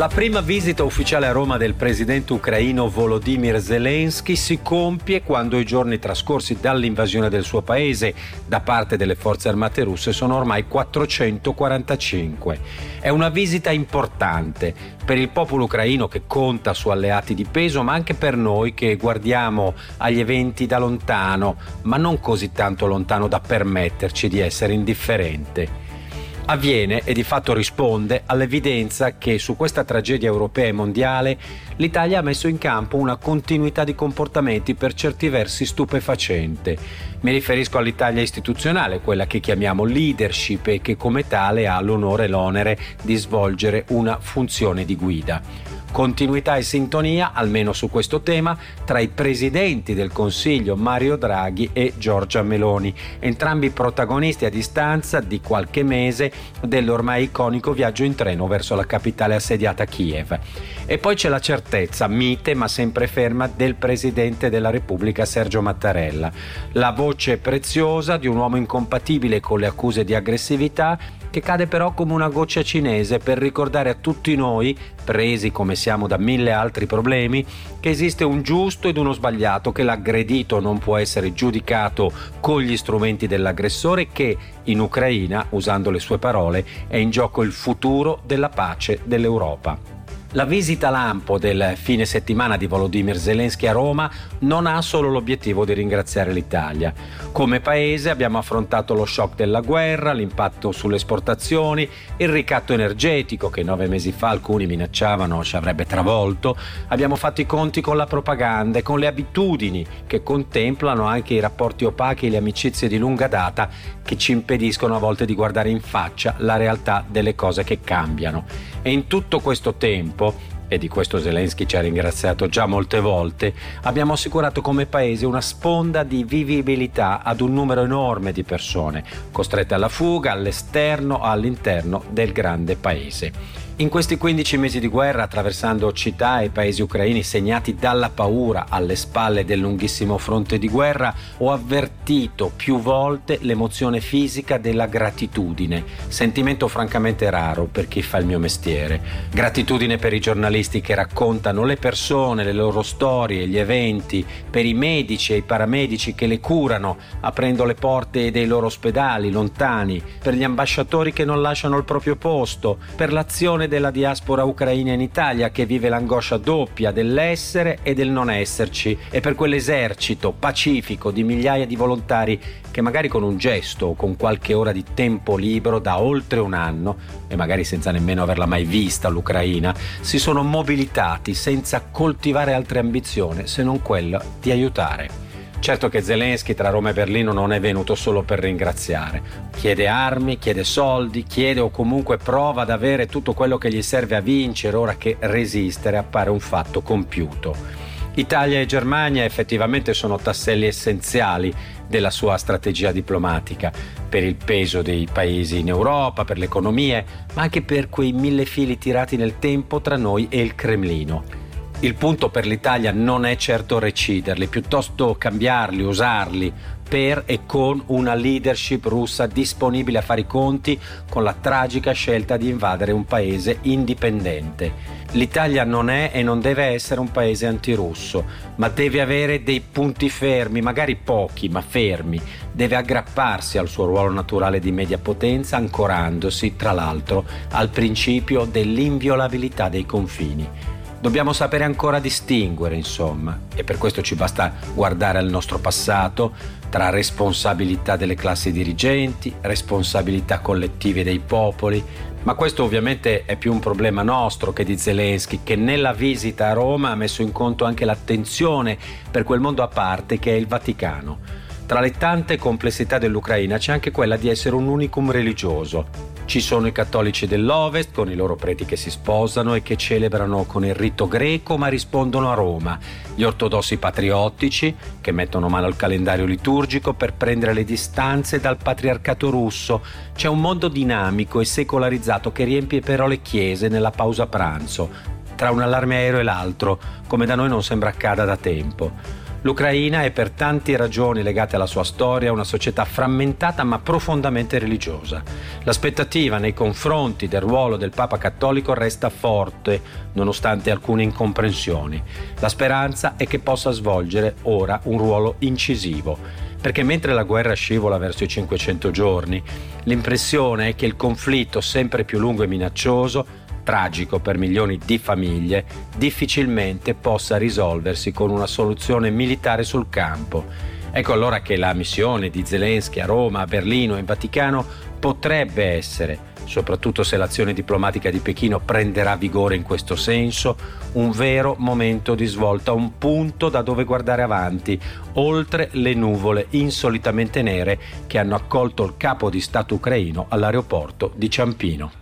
La prima visita ufficiale a Roma del presidente ucraino Volodymyr Zelensky si compie quando i giorni trascorsi dall'invasione del suo paese da parte delle forze armate russe sono ormai 445. È una visita importante per il popolo ucraino che conta su alleati di peso, ma anche per noi che guardiamo agli eventi da lontano, ma non così tanto lontano da permetterci di essere indifferente avviene e di fatto risponde all'evidenza che su questa tragedia europea e mondiale l'Italia ha messo in campo una continuità di comportamenti per certi versi stupefacente. Mi riferisco all'Italia istituzionale, quella che chiamiamo leadership e che come tale ha l'onore e l'onere di svolgere una funzione di guida. Continuità e sintonia, almeno su questo tema, tra i presidenti del Consiglio Mario Draghi e Giorgia Meloni, entrambi protagonisti a distanza di qualche mese dell'ormai iconico viaggio in treno verso la capitale assediata Kiev. E poi c'è la certezza, mite ma sempre ferma, del Presidente della Repubblica Sergio Mattarella, la voce preziosa di un uomo incompatibile con le accuse di aggressività che cade però come una goccia cinese per ricordare a tutti noi, presi come siamo da mille altri problemi, che esiste un giusto ed uno sbagliato, che l'aggredito non può essere giudicato con gli strumenti dell'aggressore, che in Ucraina, usando le sue parole, è in gioco il futuro della pace dell'Europa. La visita lampo del fine settimana di Volodymyr Zelensky a Roma non ha solo l'obiettivo di ringraziare l'Italia. Come paese abbiamo affrontato lo shock della guerra, l'impatto sulle esportazioni, il ricatto energetico che nove mesi fa alcuni minacciavano ci avrebbe travolto. Abbiamo fatto i conti con la propaganda e con le abitudini che contemplano anche i rapporti opachi e le amicizie di lunga data che ci impediscono a volte di guardare in faccia la realtà delle cose che cambiano. E in tutto questo tempo, e di questo Zelensky ci ha ringraziato già molte volte, abbiamo assicurato come paese una sponda di vivibilità ad un numero enorme di persone, costrette alla fuga all'esterno all'interno del grande paese. In questi 15 mesi di guerra, attraversando città e paesi ucraini segnati dalla paura alle spalle del lunghissimo fronte di guerra, ho avvertito più volte l'emozione fisica della gratitudine, sentimento francamente raro per chi fa il mio mestiere. Gratitudine per i giornalisti che raccontano le persone, le loro storie, gli eventi, per i medici e i paramedici che le curano, aprendo le porte dei loro ospedali lontani, per gli ambasciatori che non lasciano il proprio posto, per l'azione della diaspora ucraina in Italia che vive l'angoscia doppia dell'essere e del non esserci e per quell'esercito pacifico di migliaia di volontari che magari con un gesto o con qualche ora di tempo libero da oltre un anno e magari senza nemmeno averla mai vista l'Ucraina si sono mobilitati senza coltivare altre ambizioni se non quella di aiutare. Certo che Zelensky tra Roma e Berlino non è venuto solo per ringraziare. Chiede armi, chiede soldi, chiede o comunque prova ad avere tutto quello che gli serve a vincere ora che resistere appare un fatto compiuto. Italia e Germania effettivamente sono tasselli essenziali della sua strategia diplomatica, per il peso dei paesi in Europa, per le economie, ma anche per quei mille fili tirati nel tempo tra noi e il Cremlino. Il punto per l'Italia non è certo reciderli, piuttosto cambiarli, usarli per e con una leadership russa disponibile a fare i conti con la tragica scelta di invadere un paese indipendente. L'Italia non è e non deve essere un paese antirusso, ma deve avere dei punti fermi, magari pochi, ma fermi. Deve aggrapparsi al suo ruolo naturale di media potenza, ancorandosi, tra l'altro, al principio dell'inviolabilità dei confini. Dobbiamo sapere ancora distinguere, insomma, e per questo ci basta guardare al nostro passato tra responsabilità delle classi dirigenti, responsabilità collettive dei popoli, ma questo ovviamente è più un problema nostro che di Zelensky, che nella visita a Roma ha messo in conto anche l'attenzione per quel mondo a parte che è il Vaticano. Tra le tante complessità dell'Ucraina c'è anche quella di essere un unicum religioso, ci sono i cattolici dell'Ovest con i loro preti che si sposano e che celebrano con il rito greco ma rispondono a Roma, gli ortodossi patriottici che mettono mano al calendario liturgico per prendere le distanze dal patriarcato russo. C'è un mondo dinamico e secolarizzato che riempie però le chiese nella pausa pranzo, tra un allarme aereo e l'altro, come da noi non sembra accada da tempo. L'Ucraina è per tanti ragioni legate alla sua storia una società frammentata ma profondamente religiosa. L'aspettativa nei confronti del ruolo del Papa Cattolico resta forte, nonostante alcune incomprensioni. La speranza è che possa svolgere ora un ruolo incisivo perché mentre la guerra scivola verso i 500 giorni, l'impressione è che il conflitto sempre più lungo e minaccioso tragico per milioni di famiglie, difficilmente possa risolversi con una soluzione militare sul campo. Ecco allora che la missione di Zelensky a Roma, a Berlino e in Vaticano potrebbe essere, soprattutto se l'azione diplomatica di Pechino prenderà vigore in questo senso, un vero momento di svolta, un punto da dove guardare avanti, oltre le nuvole insolitamente nere che hanno accolto il capo di Stato ucraino all'aeroporto di Ciampino.